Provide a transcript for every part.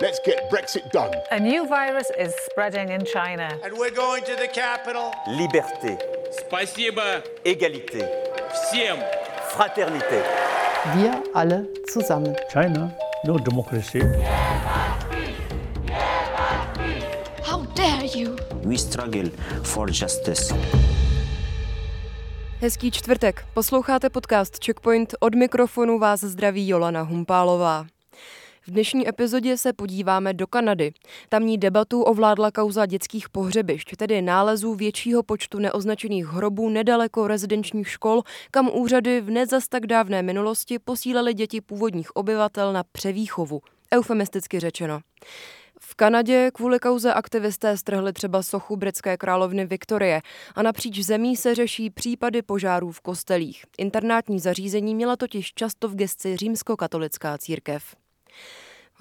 Let's get Brexit done. A new virus is spreading in China. And we're going to the capital. Liberté, Спасибо égalité, всем! fraternité. Wir alle zusammen. China, no democracy. How dare you! We struggle for justice. Hezký čtvrtek. Posloucháte podcast Checkpoint. Od mikrofonu vás zdraví Jolana Humpálová. V dnešní epizodě se podíváme do Kanady. Tamní debatu ovládla kauza dětských pohřebišť, tedy nálezů většího počtu neoznačených hrobů nedaleko rezidenčních škol, kam úřady v nezas tak dávné minulosti posílali děti původních obyvatel na převýchovu. Eufemisticky řečeno. V Kanadě kvůli kauze aktivisté strhli třeba sochu britské královny Viktorie a napříč zemí se řeší případy požárů v kostelích. Internátní zařízení měla totiž často v gesci římskokatolická církev.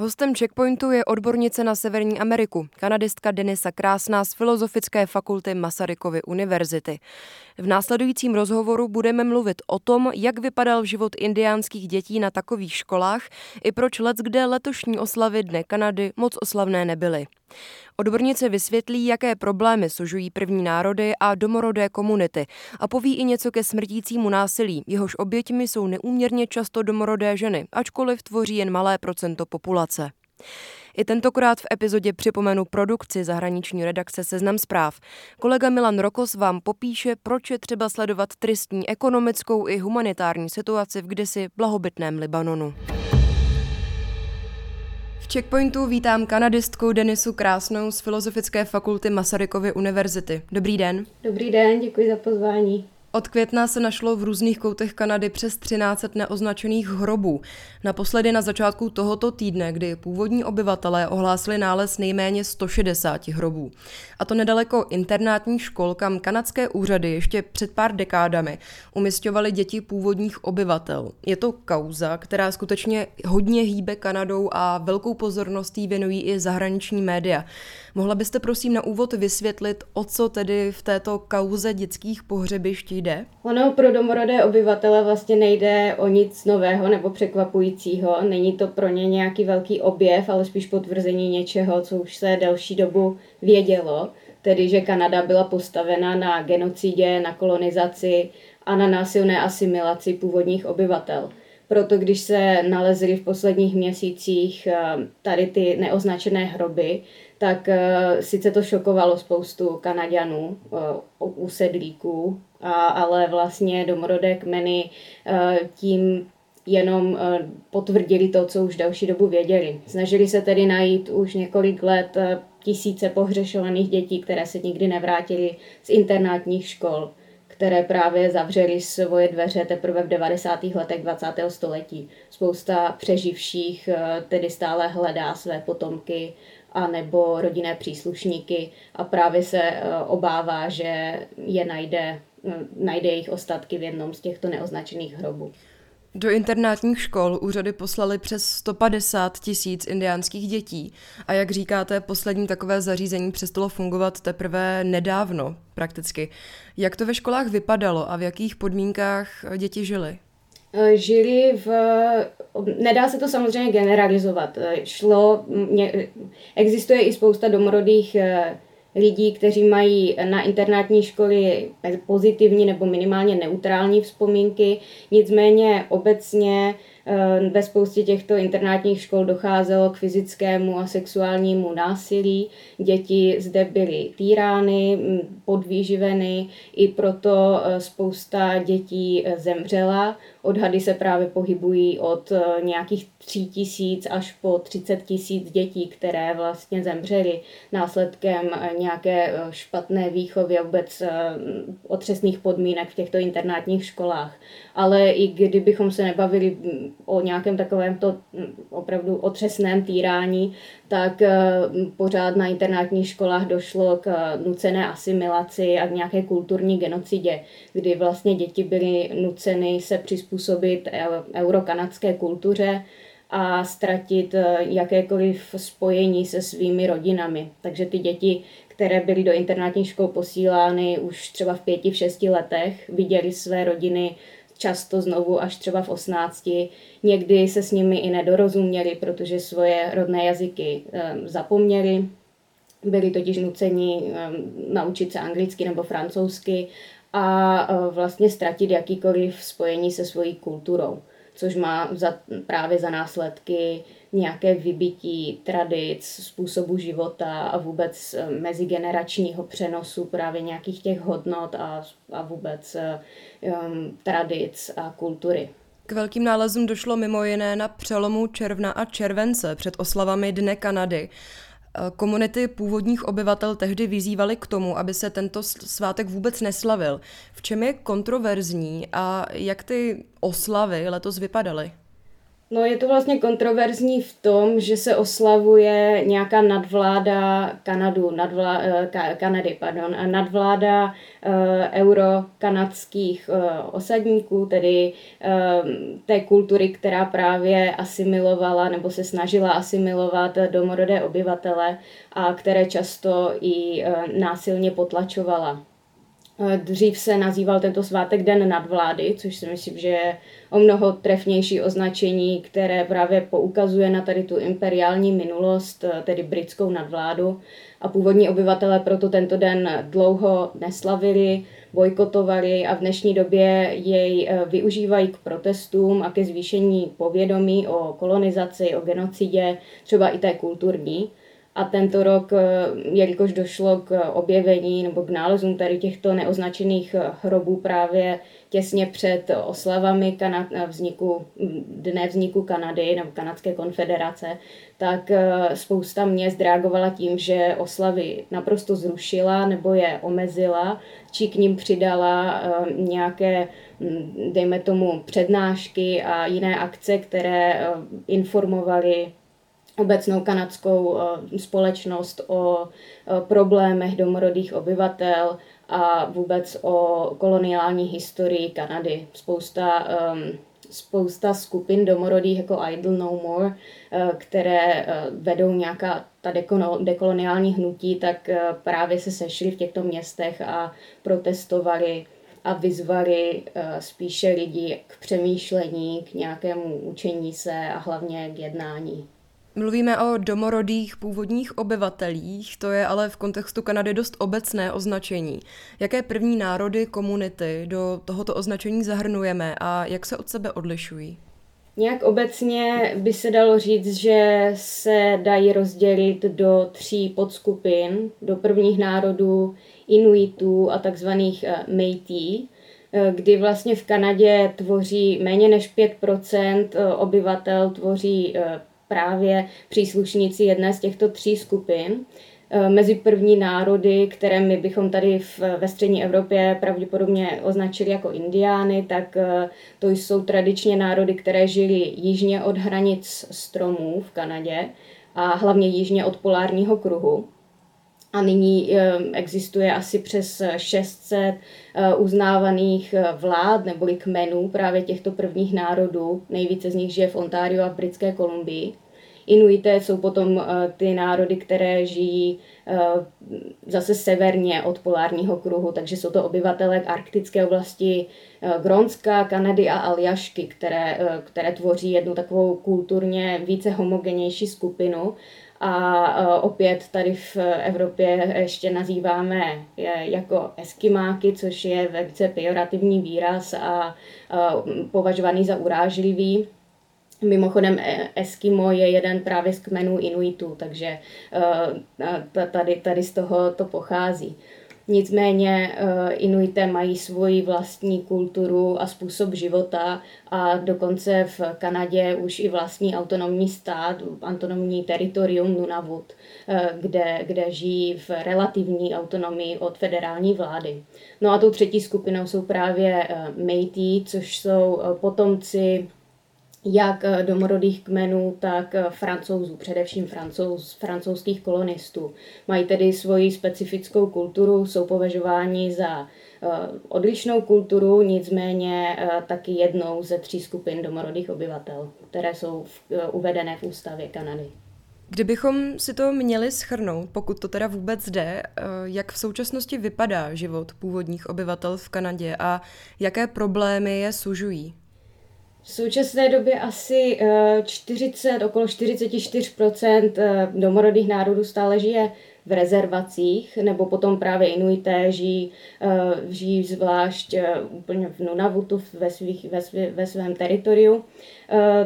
Hostem Checkpointu je odbornice na Severní Ameriku, kanadistka Denisa Krásná z Filozofické fakulty Masarykovy univerzity. V následujícím rozhovoru budeme mluvit o tom, jak vypadal život indiánských dětí na takových školách i proč let, kde letošní oslavy Dne Kanady moc oslavné nebyly. Odbornice vysvětlí, jaké problémy sužují první národy a domorodé komunity a poví i něco ke smrtícímu násilí, jehož oběťmi jsou neúměrně často domorodé ženy, ačkoliv tvoří jen malé procento populace. I tentokrát v epizodě připomenu produkci zahraniční redakce Seznam zpráv. Kolega Milan Rokos vám popíše, proč je třeba sledovat tristní ekonomickou i humanitární situaci v kdysi blahobytném Libanonu. Checkpointu vítám kanadistku Denisu Krásnou z Filozofické fakulty Masarykovy univerzity. Dobrý den. Dobrý den, děkuji za pozvání. Od května se našlo v různých koutech Kanady přes 13 neoznačených hrobů. Naposledy na začátku tohoto týdne, kdy původní obyvatelé ohlásili nález nejméně 160 hrobů. A to nedaleko internátních škol, kam kanadské úřady ještě před pár dekádami umistovali děti původních obyvatel. Je to kauza, která skutečně hodně hýbe Kanadou a velkou pozornost jí věnují i zahraniční média. Mohla byste prosím na úvod vysvětlit, o co tedy v této kauze dětských pohřebišť jde? Ono pro domorodé obyvatele vlastně nejde o nic nového nebo překvapujícího. Není to pro ně nějaký velký objev, ale spíš potvrzení něčeho, co už se delší dobu vědělo. Tedy, že Kanada byla postavena na genocidě, na kolonizaci a na násilné asimilaci původních obyvatel. Proto když se nalezly v posledních měsících eh, tady ty neoznačené hroby, tak uh, sice to šokovalo spoustu Kanaďanů, usedlíků, a, ale vlastně domorodé kmeny tím jenom potvrdili to, co už další dobu věděli. Snažili se tedy najít už několik let tisíce pohřešovaných dětí, které se nikdy nevrátily z internátních škol které právě zavřely svoje dveře teprve v 90. letech 20. století. Spousta přeživších tedy stále hledá své potomky a nebo rodinné příslušníky a právě se eh, obává, že je najde, eh, najde jejich ostatky v jednom z těchto neoznačených hrobů. Do internátních škol úřady poslali přes 150 tisíc indiánských dětí a jak říkáte, poslední takové zařízení přestalo fungovat teprve nedávno prakticky. Jak to ve školách vypadalo a v jakých podmínkách děti žily? Eh, žili v... Nedá se to samozřejmě generalizovat. Eh, šlo... Existuje i spousta domorodých eh, lidí, kteří mají na internátní školy pozitivní nebo minimálně neutrální vzpomínky. Nicméně obecně ve spoustě těchto internátních škol docházelo k fyzickému a sexuálnímu násilí. Děti zde byly týrány, podvýživeny, i proto eh, spousta dětí eh, zemřela. Odhady se právě pohybují od nějakých 3 tisíc až po 30 tisíc dětí, které vlastně zemřely následkem nějaké špatné výchově, vůbec otřesných podmínek v těchto internátních školách. Ale i kdybychom se nebavili mm, o nějakém takovémto mm, opravdu otřesném týrání, tak pořád na internátních školách došlo k nucené asimilaci a k nějaké kulturní genocidě, kdy vlastně děti byly nuceny se přizpůsobit eurokanadské kultuře, a ztratit eh, jakékoliv spojení se svými rodinami. Takže ty děti, které byly do internátních škol posílány už třeba v pěti, v šesti letech, viděli své rodiny často znovu až třeba v osnácti. Někdy se s nimi i nedorozuměli, protože svoje rodné jazyky um, zapomněli. Byli totiž nuceni um, naučit se anglicky nebo francouzsky a uh, vlastně ztratit jakýkoliv spojení se svojí kulturou což má za, právě za následky nějaké vybití tradic, způsobu života a vůbec eh, mezigeneračního přenosu právě nějakých těch hodnot a, a vůbec um, tradic a kultury. K velkým nálezům došlo mimo jiné na přelomu června a července před oslavami Dne Kanady. Eh, komunity původních obyvatel tehdy vyzývaly k tomu, aby se tento svátek vůbec neslavil. V čem je kontroverzní a jak ty oslavy letos vypadaly? No je to vlastně kontroverzní v tom, že se oslavuje nějaká nadvláda Kanadu, nadvlá, eh, ka, Kanady, pardon, nadvláda uh, eurokanadských uh, osadníků, tedy uh, té kultury, která právě asimilovala nebo se snažila asimilovat domorodé obyvatele a které často i násilně potlačovala. Dřív se nazýval tento svátek Den nadvlády, což si myslím, že je o mnoho trefnější označení, které právě poukazuje na tady tu imperiální minulost, tedy britskou nadvládu. A původní obyvatele proto tento den dlouho neslavili, bojkotovali a v dnešní době jej eh, využívají k protestům a ke zvýšení povědomí o kolonizaci, o genocidě, třeba i té kulturní. A tento rok, eh, jelikož došlo k objevení nebo k nálezům tady těchto neoznačených eh, hrobů právě těsně před oslavami Kanad, eh, vzniku, dne vzniku Kanady nebo Kanadské konfederace, tak spousta měst reagovala tím, že oslavy naprosto zrušila nebo je omezila, či k ním přidala nějaké, hm, dejme tomu, přednášky a jiné akce, které informovaly obecnou kanadskou eh, společnost o eh, problémech domorodých obyvatel a vůbec o koloniální historii Kanady. Spousta, um, spousta skupin domorodých jako Idle No More, uh, které vedou nějaká ta dekoloniální hnutí, tak právě se sešli v těchto městech a protestovali a vyzvali spíše lidi k přemýšlení, k nějakému učení se a hlavně k jednání. Mluvíme o domorodých původních obyvatelích, to je ale v kontextu Kanady dost obecné označení. Jaké první národy, komunity do tohoto označení zahrnujeme a jak se od sebe odlišují? Nějak obecně by se dalo říct, že se dají rozdělit do tří podskupin, do prvních národů Inuitů a takzvaných eh, Métis, eh, kdy vlastně v Kanadě tvoří méně než 5% eh, obyvatel tvoří právě příslušníci jedné z těchto tří skupin. Eh, mezi první národy, které my bychom tady v, ve střední Evropě pravděpodobně označili jako indiány, tak eh, to jsou tradičně národy, které žili jižně od hranic stromů v Kanadě a hlavně jižně od polárního kruhu. A nyní eh, existuje asi přes 600 uznávaných vlád neboli kmenů právě těchto prvních národů. Nejvíce z nich žije v Ontáriu a v Britské Kolumbii. Inuité jsou potom ty národy, které žijí zase severně od polárního kruhu, takže jsou to obyvatele arktické oblasti Grónska, Kanady a Aljašky, které, které tvoří jednu takovou kulturně více homogenější skupinu. A opět tady v Evropě ještě nazýváme jako eskimáky, což je velice pejorativní výraz a považovaný za urážlivý. Mimochodem e, Eskimo je jeden právě z kmenů Inuitů, takže tady, tady z toho to pochází. Nicméně uh, Inuité mají svoji vlastní kulturu a způsob života a dokonce v Kanadě už i vlastní autonomní stát, autonomní teritorium Nunavut, uh, kde, kde žijí v relativní autonomii od federální vlády. No a tou třetí skupinou jsou právě uh, Métis, což jsou potomci jak eh, domorodých kmenů, tak eh, francouzů, především francouz, francouzských kolonistů. Mají tedy svoji specifickou kulturu, jsou považováni za eh, odlišnou kulturu, nicméně taky jednou ze tří skupin domorodých obyvatel, které jsou uvedené v ústavě Kanady. Kdybychom si to měli schrnout, pokud to teda vůbec jde, jak v současnosti vypadá život původních obyvatel v Kanadě a jaké problémy je sužují? V současné době asi 40, eh, okolo 44% eh, domorodých národů stále žije v rezervacích, nebo potom právě Inuité žijí, eh, žijí zvlášť úplně v Nunavutu ve, svých, ve, svě, ve svém teritoriu.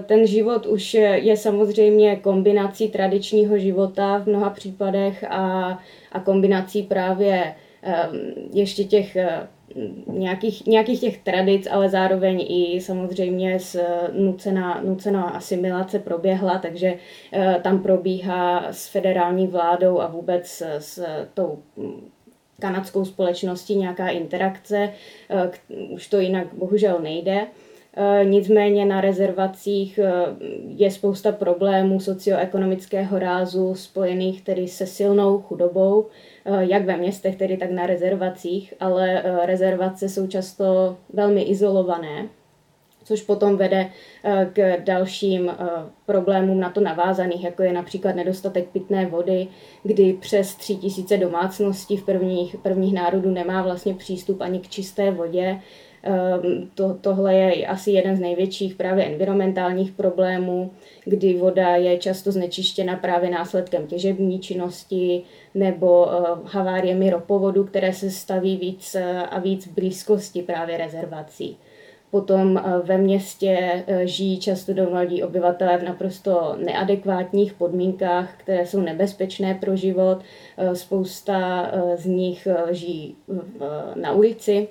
Ten život už je samozřejmě kombinací tradičního života v mnoha případech a, a kombinací právě ještě těch nějakých, nějakých těch tradic, ale zároveň i samozřejmě s nucená, nucená asimilace proběhla, takže eh, tam probíhá s federální vládou a vůbec s tou kanadskou společností nějaká interakce. Eh, už to jinak bohužel nejde. Eh, nicméně na rezervacích je spousta problémů socioekonomického rázu spojených tedy se silnou chudobou, Eh, jak ve městech, tedy tak na rezervacích, ale eh, rezervace jsou často velmi izolované, což potom vede eh, k dalším problémům na to navázaných, jako je například nedostatek pitné vody, kdy přes 3000 domácností v prvních, prvních národů nemá vlastně přístup ani k čisté vodě. Ehm, to, tohle je asi jeden z největších právě environmentálních problémů, kdy voda je často znečištěna právě následkem těžební činnosti nebo eh, haváriemi ropovodu, které se staví víc eh, a víc v blízkosti právě rezervací. Potom eh, ve městě žijí často domorodí obyvatelé v naprosto neadekvátních podmínkách, které jsou nebezpečné pro život. Spousta z nich žijí na ulici,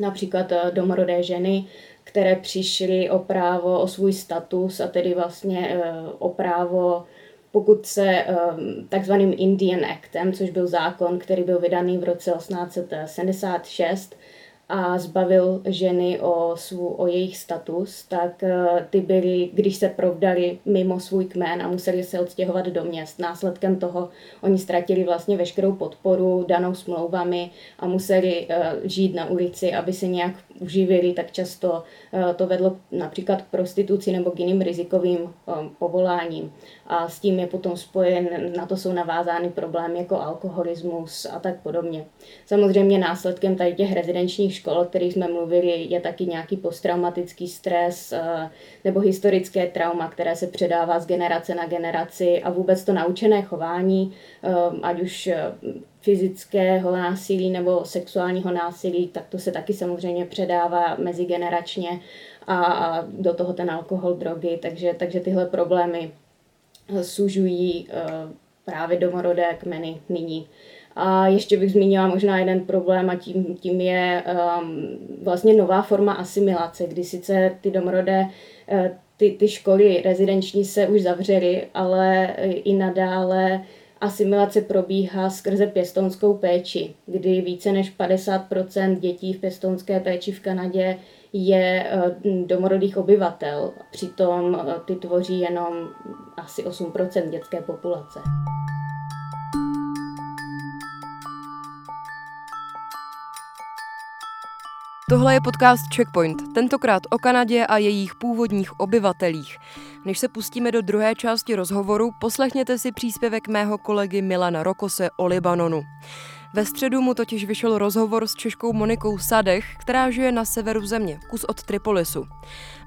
například domorodé ženy, které přišly o právo, o svůj status a tedy vlastně o právo pokud se takzvaným Indian Actem, což byl zákon, který byl vydaný v roce 1876, a zbavil ženy o, svů, o jejich status, tak eh, ty byly, když se provdali mimo svůj kmen a museli se odstěhovat do měst. Následkem toho oni ztratili vlastně veškerou podporu danou smlouvami a museli uh, žít na ulici, aby se nějak uživili, tak často uh, to vedlo například k prostituci nebo k jiným rizikovým povoláním. A s tím je potom spojen, na to jsou navázány problémy jako alkoholismus a tak podobně. Samozřejmě následkem tady těch rezidenčních škol, o kterých jsme mluvili, je taky nějaký posttraumatický stres eh, nebo historické trauma, které se předává z generace na generaci a vůbec to naučené chování, eh, ať už eh, fyzického násilí nebo sexuálního násilí, tak to se taky samozřejmě předává mezigeneračně a, do toho ten alkohol, drogy, takže, takže tyhle problémy sužují právě domorodé kmeny nyní. A ještě bych zmínila možná jeden problém a tím, tím je um, vlastně nová forma asimilace, kdy sice ty domorodé uh, ty, ty školy rezidenční se už zavřely, ale i nadále asimilace probíhá skrze pěstounskou péči, kdy více než 50% dětí v pěstounské péči v Kanadě je uh, domorodých obyvatel. Přitom uh, ty tvoří jenom asi 8% dětské populace. Tohle je podcast Checkpoint, tentokrát o Kanadě a jejich původních obyvatelích. Než se pustíme do druhé části rozhovoru, poslechněte si příspěvek mého kolegy Milana Rokose o Libanonu. Ve středu mu totiž vyšel rozhovor s českou Monikou Sadech, která žije na severu země, kus od Tripolisu.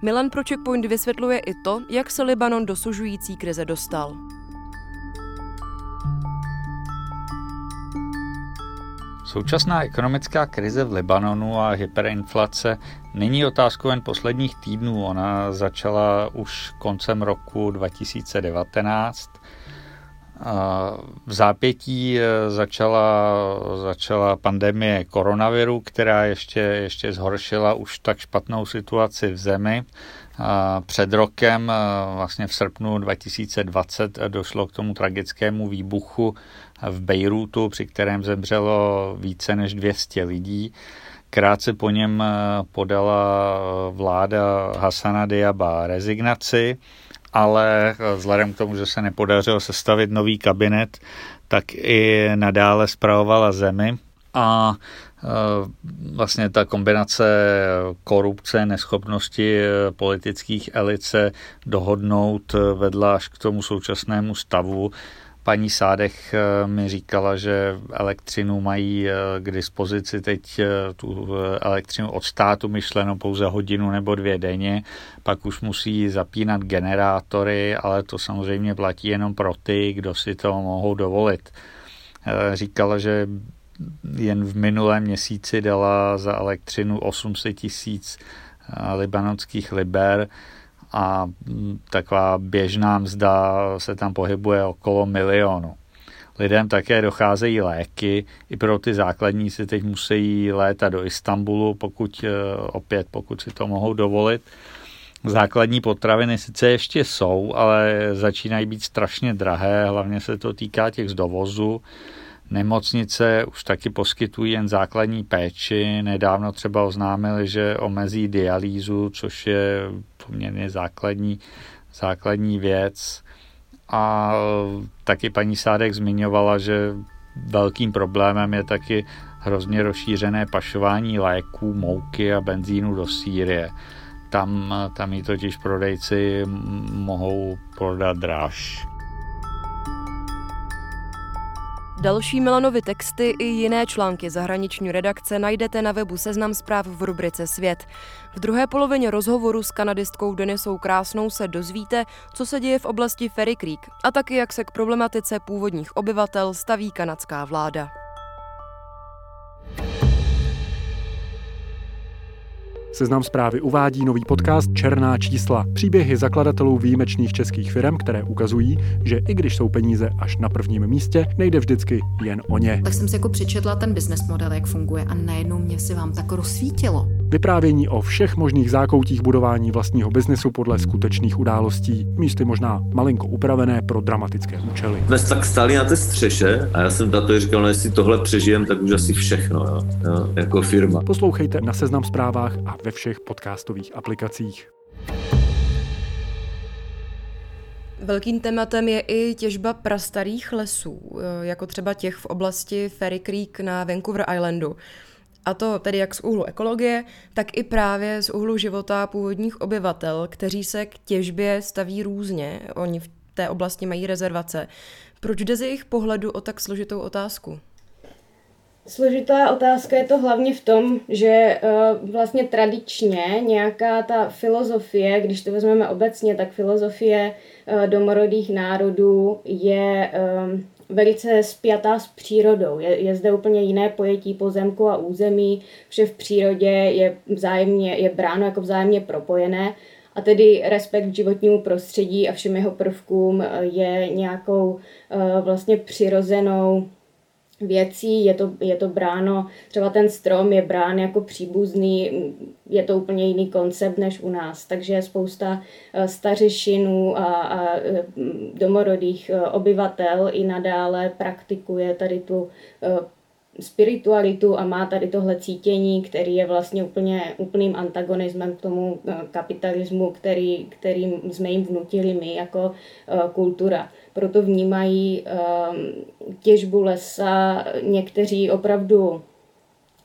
Milan pro Checkpoint vysvětluje i to, jak se Libanon do sužující krize dostal. Současná ekonomická krize v Libanonu a hyperinflace není otázkou jen posledních týdnů. Ona začala už koncem roku 2019. V zápětí začala, začala pandemie koronaviru, která ještě, ještě zhoršila už tak špatnou situaci v zemi. Před rokem, vlastně v srpnu 2020, došlo k tomu tragickému výbuchu v Bejrútu, při kterém zemřelo více než 200 lidí. Krátce po něm podala vláda Hasana Diaba rezignaci, ale vzhledem k tomu, že se nepodařilo sestavit nový kabinet, tak i nadále zpravovala zemi a vlastně ta kombinace korupce, neschopnosti politických elit se dohodnout vedla až k tomu současnému stavu. Paní Sádech mi říkala, že elektřinu mají k dispozici teď tu elektřinu od státu myšleno pouze hodinu nebo dvě denně, pak už musí zapínat generátory, ale to samozřejmě platí jenom pro ty, kdo si to mohou dovolit. Říkala, že jen v minulém měsíci dala za elektřinu 800 tisíc eh, libanonských liber a mm, taková běžná mzda se tam pohybuje okolo milionu. Lidem také docházejí léky, i pro ty základní si teď musí létat do Istanbulu, pokud eh, opět, pokud si to mohou dovolit. Základní potraviny sice ještě jsou, ale začínají být strašně drahé, hlavně se to týká těch z dovozu. Nemocnice už taky poskytují jen základní péči. Nedávno třeba oznámili, že omezí dialýzu, což je poměrně základní, základní věc. A taky paní Sádek zmiňovala, že velkým problémem je taky hrozně rozšířené pašování léků, mouky a benzínu do Sýrie. Tam, tam ji totiž prodejci mohou prodat dráž. Další Milanovy texty i jiné články zahraniční redakce najdete na webu Seznam zpráv v rubrice Svět. V druhé polovině rozhovoru s kanadistkou Denisou Krásnou se dozvíte, co se děje v oblasti Ferry Creek a taky jak se k problematice původních obyvatel staví kanadská vláda. Seznam zprávy uvádí nový podcast Černá čísla. Příběhy zakladatelů výjimečných českých firm, které ukazují, že i když jsou peníze až na prvním místě, nejde vždycky jen o ně. Tak jsem si jako přečetla ten business model, jak funguje a najednou mě se vám tak rozsvítilo. Vyprávění o všech možných zákoutích budování vlastního biznesu podle skutečných událostí, místy možná malinko upravené pro dramatické účely. Jsme tak stáli na té střeše a já jsem tato říkal, no jestli tohle přežijem, tak už asi všechno, jo, jo, jako firma. Poslouchejte na Seznam zprávách a ve všech podcastových aplikacích. Velkým tématem je i těžba prastarých lesů, jako třeba těch v oblasti Ferry Creek na Vancouver Islandu. A to tedy jak z úhlu ekologie, tak i právě z úhlu života původních obyvatel, kteří se k těžbě staví různě. Oni v té oblasti mají rezervace. Proč jde z jejich pohledu o tak složitou otázku? Složitá otázka je to hlavně v tom, že uh, vlastně tradičně nějaká ta filozofie, když to vezmeme obecně, tak filozofie uh, domorodých národů je uh, velice spjatá s přírodou. Je, je zde úplně jiné pojetí pozemku a území, vše v přírodě je, vzájemně, je bráno jako vzájemně propojené a tedy respekt k životnímu prostředí a všem jeho prvkům je nějakou vlastně přirozenou věcí, je to, je to bráno, třeba ten strom je brán jako příbuzný, je to úplně jiný koncept než u nás, takže spousta eh, stařešinů a, a eh, domorodých eh, obyvatel i nadále praktikuje tady tu spiritualitu a má tady tohle cítění, který je vlastně úplně úplným antagonismem k tomu kapitalismu, který, který jsme jim vnutili my jako kultura proto vnímají ehm, těžbu lesa někteří opravdu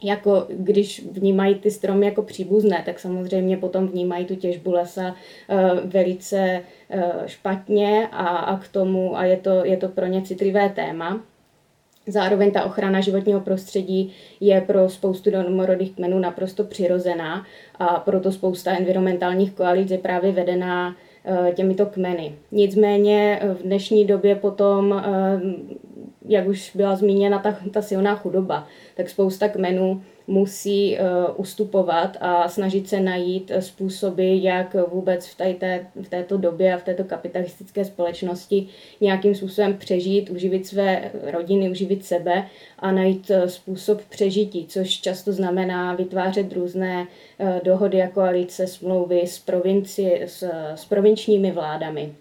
jako když vnímají ty stromy jako příbuzné, tak samozřejmě potom vnímají tu těžbu lesa eh, velice eh, špatně a, a k tomu, a je to, je to pro ně citlivé téma. Zároveň ta ochrana životního prostředí je pro spoustu domorodých kmenů naprosto přirozená a proto spousta environmentálních koalic je právě vedená těmito kmeny. Nicméně eh, v dnešní době potom, eh, jak už byla zmíněna ta, ta silná chudoba, tak spousta kmenů musí uh, ustupovat a snažit se najít způsoby, jak vůbec v, té, v této době a v této kapitalistické společnosti nějakým způsobem přežít, uživit své rodiny, uživit sebe a najít způsob přežití, což často znamená vytvářet různé dohody a koalice, smlouvy s, provinci, s, s provinčními vládami.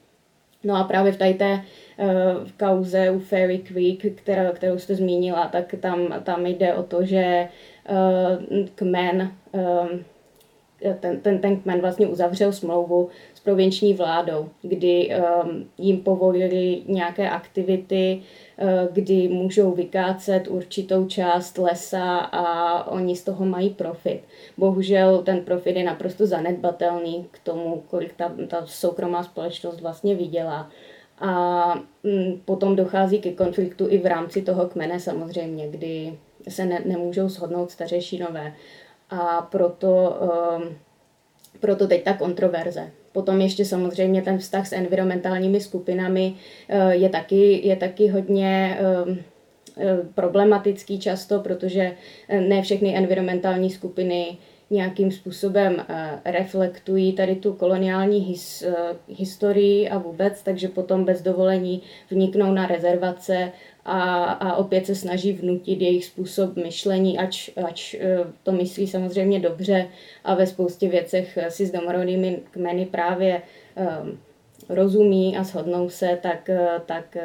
No a právě v tady té uh, kauze u Fairy Creek, která, kterou jste zmínila, tak tam, tam jde o to, že kmen, uh, ten, ten, ten kmen vlastně uzavřel smlouvu s provinční vládou, kdy um, jim povolili nějaké aktivity, kdy můžou vykácet určitou část lesa a oni z toho mají profit. Bohužel ten profit je naprosto zanedbatelný k tomu, kolik ta, ta soukromá společnost vlastně vydělá. A mm, potom dochází ke konfliktu i v rámci toho kmene samozřejmě, kdy se ne, nemůžou shodnout stařešinové. A proto, um, proto teď ta kontroverze. Potom ještě samozřejmě ten vztah s environmentálními skupinami uh, je taky, je taky hodně um, problematický často, protože ne všechny environmentální skupiny nějakým způsobem reflektují tady tu koloniální his, historii a vůbec, takže potom bez dovolení vniknou na rezervace a, a opět se snaží vnutit jejich způsob myšlení, ač, ač e, to myslí samozřejmě dobře a ve spoustě věcech si s domorodými kmeny právě um, rozumí a shodnou se, tak, e, tak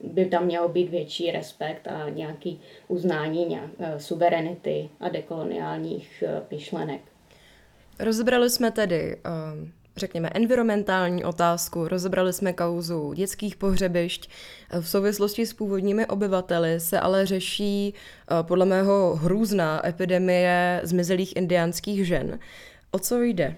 by tam mělo být větší respekt a nějaký uznání nějak, suverenity a dekoloniálních myšlenek. Rozebrali jsme tedy um řekněme, environmentální otázku, rozebrali jsme kauzu dětských pohřebišť. V souvislosti s původními obyvateli se ale řeší eh, podle mého hrůzná epidemie zmizelých indiánských žen. O co jde?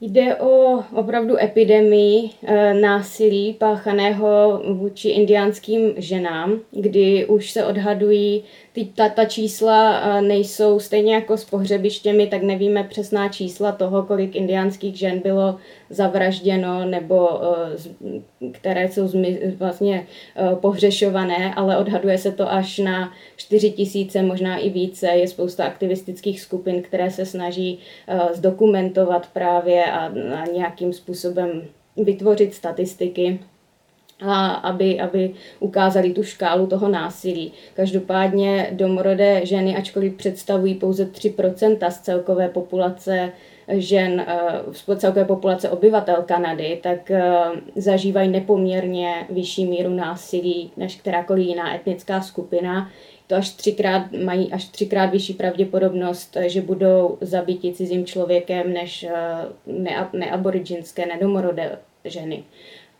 Jde o opravdu epidemii e, násilí páchaného vůči indiánským ženám, kdy už se odhadují ty, ta, ta čísla e, nejsou stejně jako s pohřebištěmi, tak nevíme přesná čísla toho, kolik indiánských žen bylo zavražděno nebo e, které jsou vlastně e, pohřešované, ale odhaduje se to až na 4 tisíce, možná i více. Je spousta aktivistických skupin, které se snaží zdokumentovat právě a, a nějakým způsobem vytvořit statistiky a aby, aby ukázali tu škálu toho násilí. Každopádně domorodé ženy, ačkoliv představují pouze 3% z celkové populace žen, eh, z celkové populace obyvatel Kanady, tak eh, zažívají nepoměrně vyšší míru násilí než kterákoliv jiná etnická skupina. To až třikrát, mají až třikrát vyšší pravděpodobnost, že budou zabiti cizím člověkem než eh, neaboridžinské, nedomorodé ženy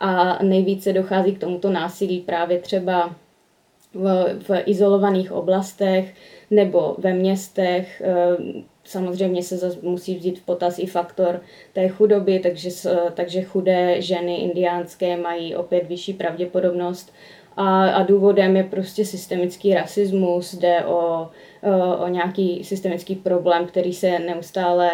a nejvíce dochází k tomuto násilí právě třeba v, v izolovaných oblastech nebo ve městech. Eh, samozřejmě se zase musí vzít v potaz i faktor té chudoby, takže, takže chudé ženy indiánské mají opět vyšší pravděpodobnost. A, a důvodem je prostě systemický rasismus, jde o, o, o nějaký systemický problém, který se neustále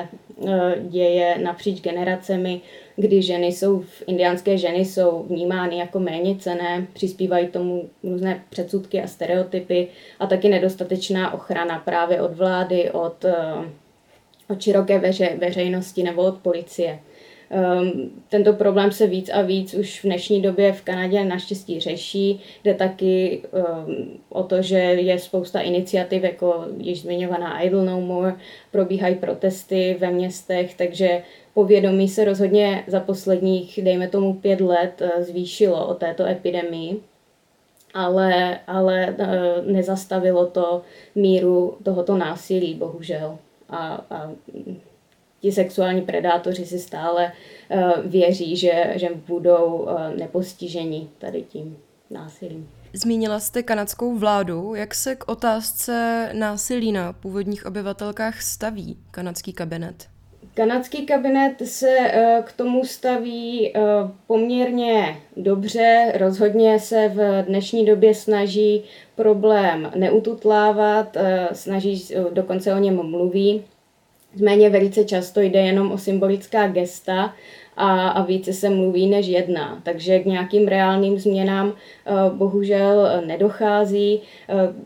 eh, děje napříč generacemi kdy ženy jsou, indiánské ženy jsou vnímány jako méně cené, přispívají tomu různé předsudky a stereotypy a taky nedostatečná ochrana právě od vlády, od, eh, od široké veře, veřejnosti nebo od policie. Um, tento problém se víc a víc už v dnešní době v Kanadě naštěstí řeší. Jde taky um, o to, že je spousta iniciativ, jako již zmiňovaná Idle No More, probíhají protesty ve městech, takže povědomí se rozhodně za posledních, dejme tomu, pět let eh, zvýšilo o této epidemii, ale, ale eh, nezastavilo to míru tohoto násilí, bohužel. A, a ti sexuální predátoři si stále uh, věří, že, že budou uh, nepostiženi tady tím násilím. Zmínila jste kanadskou vládu. Jak se k otázce násilí na původních obyvatelkách staví kanadský kabinet? Kanadský kabinet se uh, k tomu staví poměrně dobře. Rozhodně se v dnešní době snaží problém neututlávat, snaží, dokonce o něm mluví. Nicméně velice často jde jenom o symbolická gesta a, a více se mluví než jedná. Takže k nějakým reálným změnám bohužel nedochází.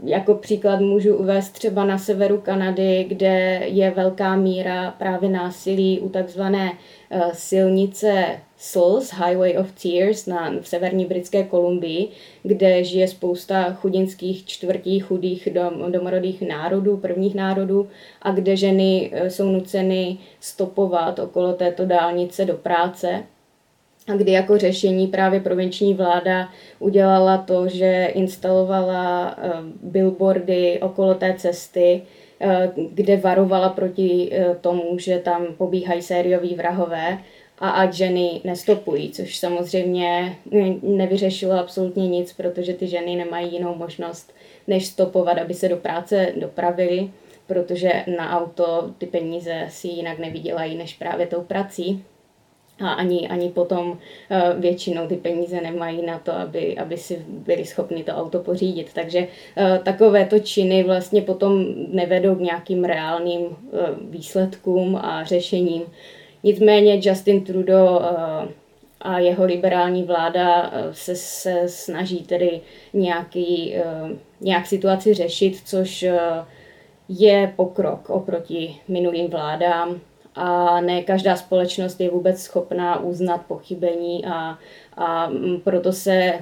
Jako příklad můžu uvést třeba na severu Kanady, kde je velká míra právě násilí u takzvané silnice SLS, Highway of Tears, na, v severní britské Kolumbii, kde žije spousta chudinských čtvrtí chudých dom, domorodých národů, prvních národů a kde ženy e, jsou nuceny stopovat okolo této dálnice do práce. A kdy jako řešení právě provinční vláda udělala to, že instalovala e, billboardy okolo té cesty, e, kde varovala proti tomu, že tam pobíhají sérioví vrahové a ať ženy nestopují, což samozřejmě nevyřešilo absolutně nic, protože ty ženy nemají jinou možnost, než stopovat, aby se do práce dopravili, protože na auto ty peníze si jinak nevydělají než právě tou prací. A ani, ani potom eh, většinou ty peníze nemají na to, aby, aby si byli schopni to auto pořídit. Takže eh, takovéto činy vlastně potom nevedou k nějakým reálným eh, výsledkům a řešením. Nicméně Justin Trudeau eh, a jeho liberální vláda eh, se, se snaží tedy nějaký, eh, nějak situaci řešit, což je pokrok oproti minulým vládám. A ne každá společnost je vůbec schopná uznat pochybení a, a mm, proto se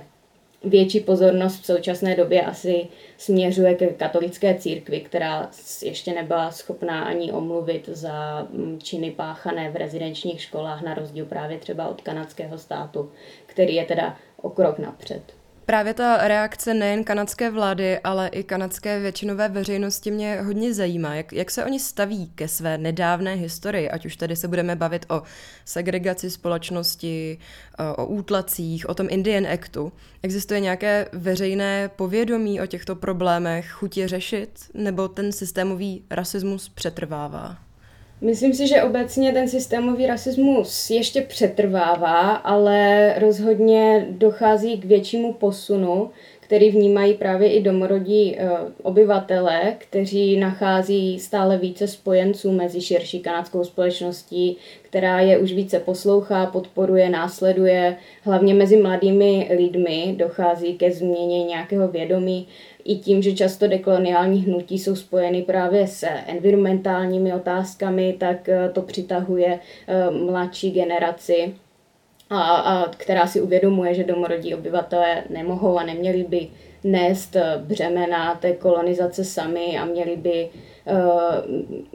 větší pozornost v současné době asi směřuje ke katolické církvi, která ještě nebyla schopná ani omluvit za mm, činy páchané v rezidenčních školách, na rozdíl právě třeba od kanadského státu, který je teda o krok napřed. Právě ta reakce nejen kanadské vlády, ale i kanadské většinové veřejnosti mě hodně zajímá. Jak, jak se oni staví ke své nedávné historii, ať už tady se budeme bavit o segregaci společnosti, o útlacích, o tom Indian Actu. Existuje nějaké veřejné povědomí o těchto problémech, chutě řešit, nebo ten systémový rasismus přetrvává? Myslím si, že obecně ten systémový rasismus ještě přetrvává, ale rozhodně dochází k většímu posunu, který vnímají právě i domorodí eh, obyvatele, kteří nachází stále více spojenců mezi širší kanadskou společností, která je už více poslouchá, podporuje, následuje. Hlavně mezi mladými lidmi dochází ke změně nějakého vědomí i tím, že často dekoloniální hnutí jsou spojeny právě s environmentálními otázkami, tak eh, to přitahuje eh, mladší generaci, a, a která si uvědomuje, že domorodí obyvatelé nemohou a neměli by nést eh, břemena té kolonizace sami a měli by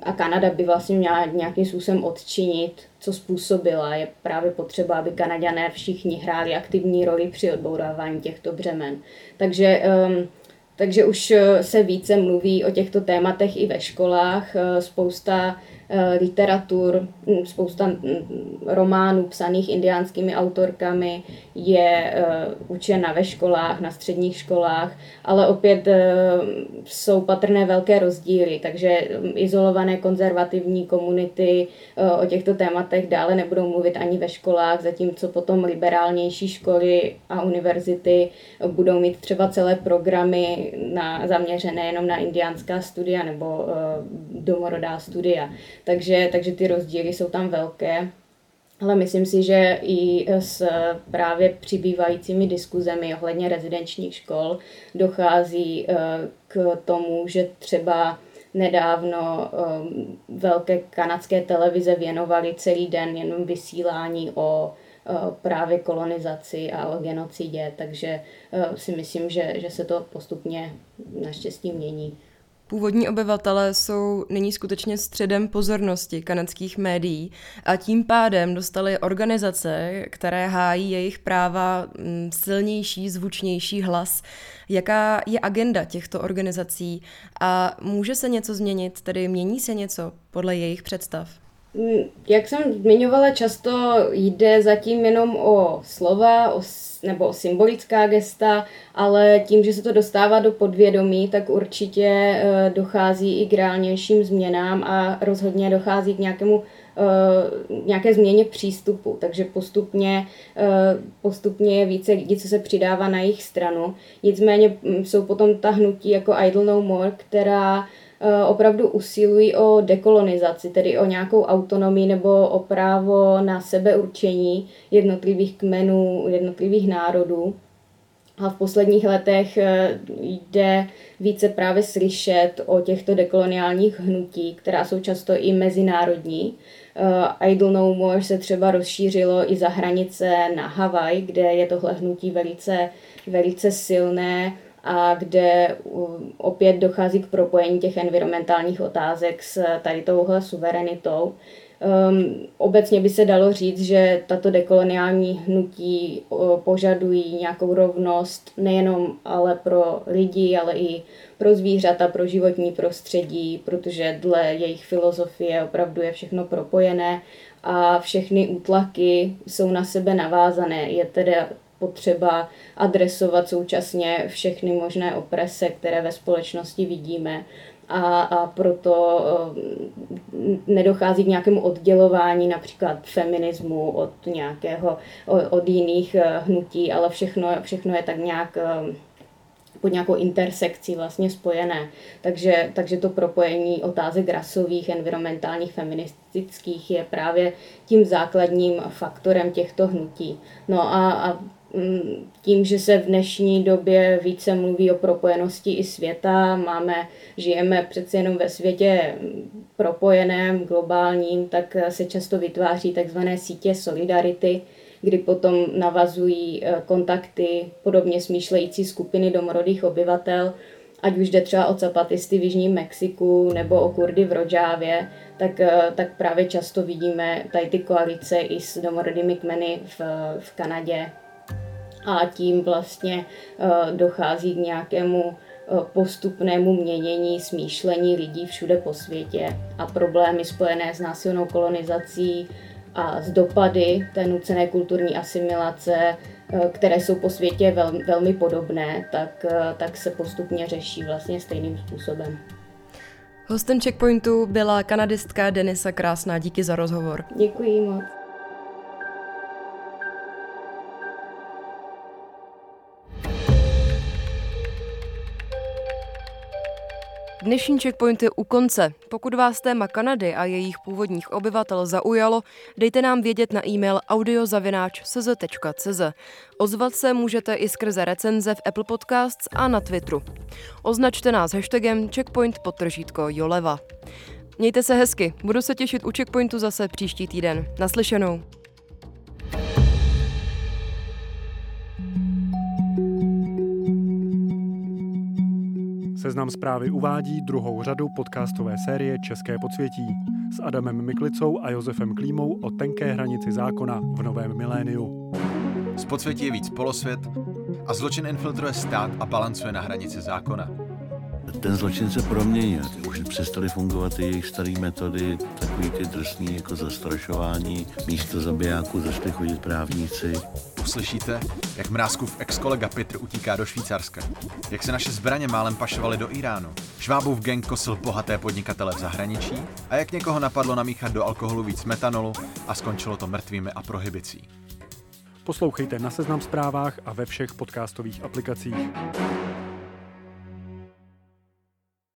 a Kanada by vlastně měla nějakým způsobem odčinit, co způsobila. Je právě potřeba, aby Kanaďané všichni hráli aktivní roli při odbourávání těchto břemen. Takže um, takže už eh, se více mluví o těchto tématech i ve školách. Eh, spousta literatur, hm, spousta hm, románů psaných indiánskými autorkami je eh, učena ve školách, na středních školách, ale opět eh, jsou patrné velké rozdíly, takže hm, izolované konzervativní komunity o těchto tématech dále nebudou mluvit ani ve školách, zatímco potom liberálnější školy a univerzity budou mít třeba celé programy na, zaměřené jenom na indiánská studia nebo domorodá studia. Takže, takže ty rozdíly jsou tam velké. Ale myslím si, že i s právě přibývajícími diskuzemi ohledně rezidenčních škol dochází eh, k tomu, že třeba nedávno eh, velké kanadské televize věnovaly celý den jenom vysílání o eh, právě kolonizaci a o genocidě, takže si myslím, že, že se to postupně naštěstí mění. Původní obyvatelé jsou nyní skutečně středem pozornosti kanadských médií a tím pádem dostali organizace, které hájí jejich práva mm, silnější, zvučnější hlas. Jaká je agenda těchto organizací a může se něco změnit, tedy mění se něco podle jejich představ? Mm, jak jsem zmiňovala, často jde zatím jenom o slova, o, nebo symbolická gesta, ale tím, že se to dostává do podvědomí, tak určitě eh, dochází i k reálnějším změnám a rozhodně dochází k nějakému eh, nějaké změně přístupu, takže postupně, eh, postupně je více lidí, co se přidává na jejich stranu. Nicméně mm, jsou potom ta hnutí jako Idle No More, která opravdu usilují o dekolonizaci, tedy o nějakou autonomii nebo o právo na sebeurčení jednotlivých kmenů, jednotlivých národů. A v posledních letech eh, jde více právě slyšet o těchto dekoloniálních hnutí, která jsou často i mezinárodní. Uh, Idle No More se třeba rozšířilo i za hranice na Havaj, kde je tohle hnutí velice, velice silné a kde opět dochází k propojení těch environmentálních otázek s tady touhle suverenitou. Um, obecně by se dalo říct, že tato dekoloniální hnutí uh, požadují nějakou rovnost nejenom ale pro lidi, ale i pro zvířata, pro životní prostředí, protože dle jejich filozofie opravdu je všechno propojené a všechny útlaky jsou na sebe navázané. Je tedy potřeba adresovat současně všechny možné oprese, které ve společnosti vidíme a, a proto uh, nedochází k nějakému oddělování například feminismu od nějakého, od jiných uh, hnutí, ale všechno, všechno je tak nějak uh, pod nějakou intersekcí vlastně spojené. Takže, takže to propojení otázek rasových, environmentálních, feministických je právě tím základním faktorem těchto hnutí. No a, a tím, že se v dnešní době více mluví o propojenosti i světa, máme, žijeme přeci jenom ve světě propojeném, globálním, tak se často vytváří takzvané sítě solidarity, kdy potom navazují eh, kontakty podobně smýšlející skupiny domorodých obyvatel, ať už jde třeba o zapatisty v Jižním Mexiku nebo o Kurdy v Rodžávě, tak, eh, tak právě často vidíme tady ty koalice i s domorodými kmeny v, v Kanadě a tím vlastně eh, dochází k nějakému eh, postupnému měnění smýšlení lidí všude po světě a problémy spojené s násilnou kolonizací a s dopady té nucené kulturní asimilace, eh, které jsou po světě velmi, velmi podobné, tak, tak se postupně řeší vlastně stejným způsobem. Hostem Checkpointu byla kanadistka Denisa Krásná. Díky za rozhovor. Děkuji moc. Dnešní checkpoint je u konce. Pokud vás téma Kanady a jejich původních obyvatel zaujalo, dejte nám vědět na e-mail audiozavináč.cz. Ozvat se můžete i skrze recenze v Apple Podcasts a na Twitteru. Označte nás hashtagem checkpoint podtržítko Joleva. Mějte se hezky, budu se těšit u checkpointu zase příští týden. Naslyšenou. Seznam zprávy uvádí druhou řadu podcastové série České podsvětí s Adamem Miklicou a Josefem Klímou o tenké hranici zákona v novém miléniu. Z podsvětí je víc polosvět a zločin infiltruje stát a balancuje na hranici zákona. Ten zločin se proměnil. Už přestaly fungovat ty jejich staré metody, takový ty drsný jako zastrašování. Místo zabijáků začali chodit právníci. Uslyšíte, jak Mrázkův ex-kolega Petr utíká do Švýcarska. Jak se naše zbraně málem pašovaly do Iránu. Švábův gang kosil bohaté podnikatele v zahraničí a jak někoho napadlo namíchat do alkoholu víc metanolu a skončilo to mrtvými a prohibicí. Poslouchejte na Seznam zprávách a ve všech podcastových aplikacích.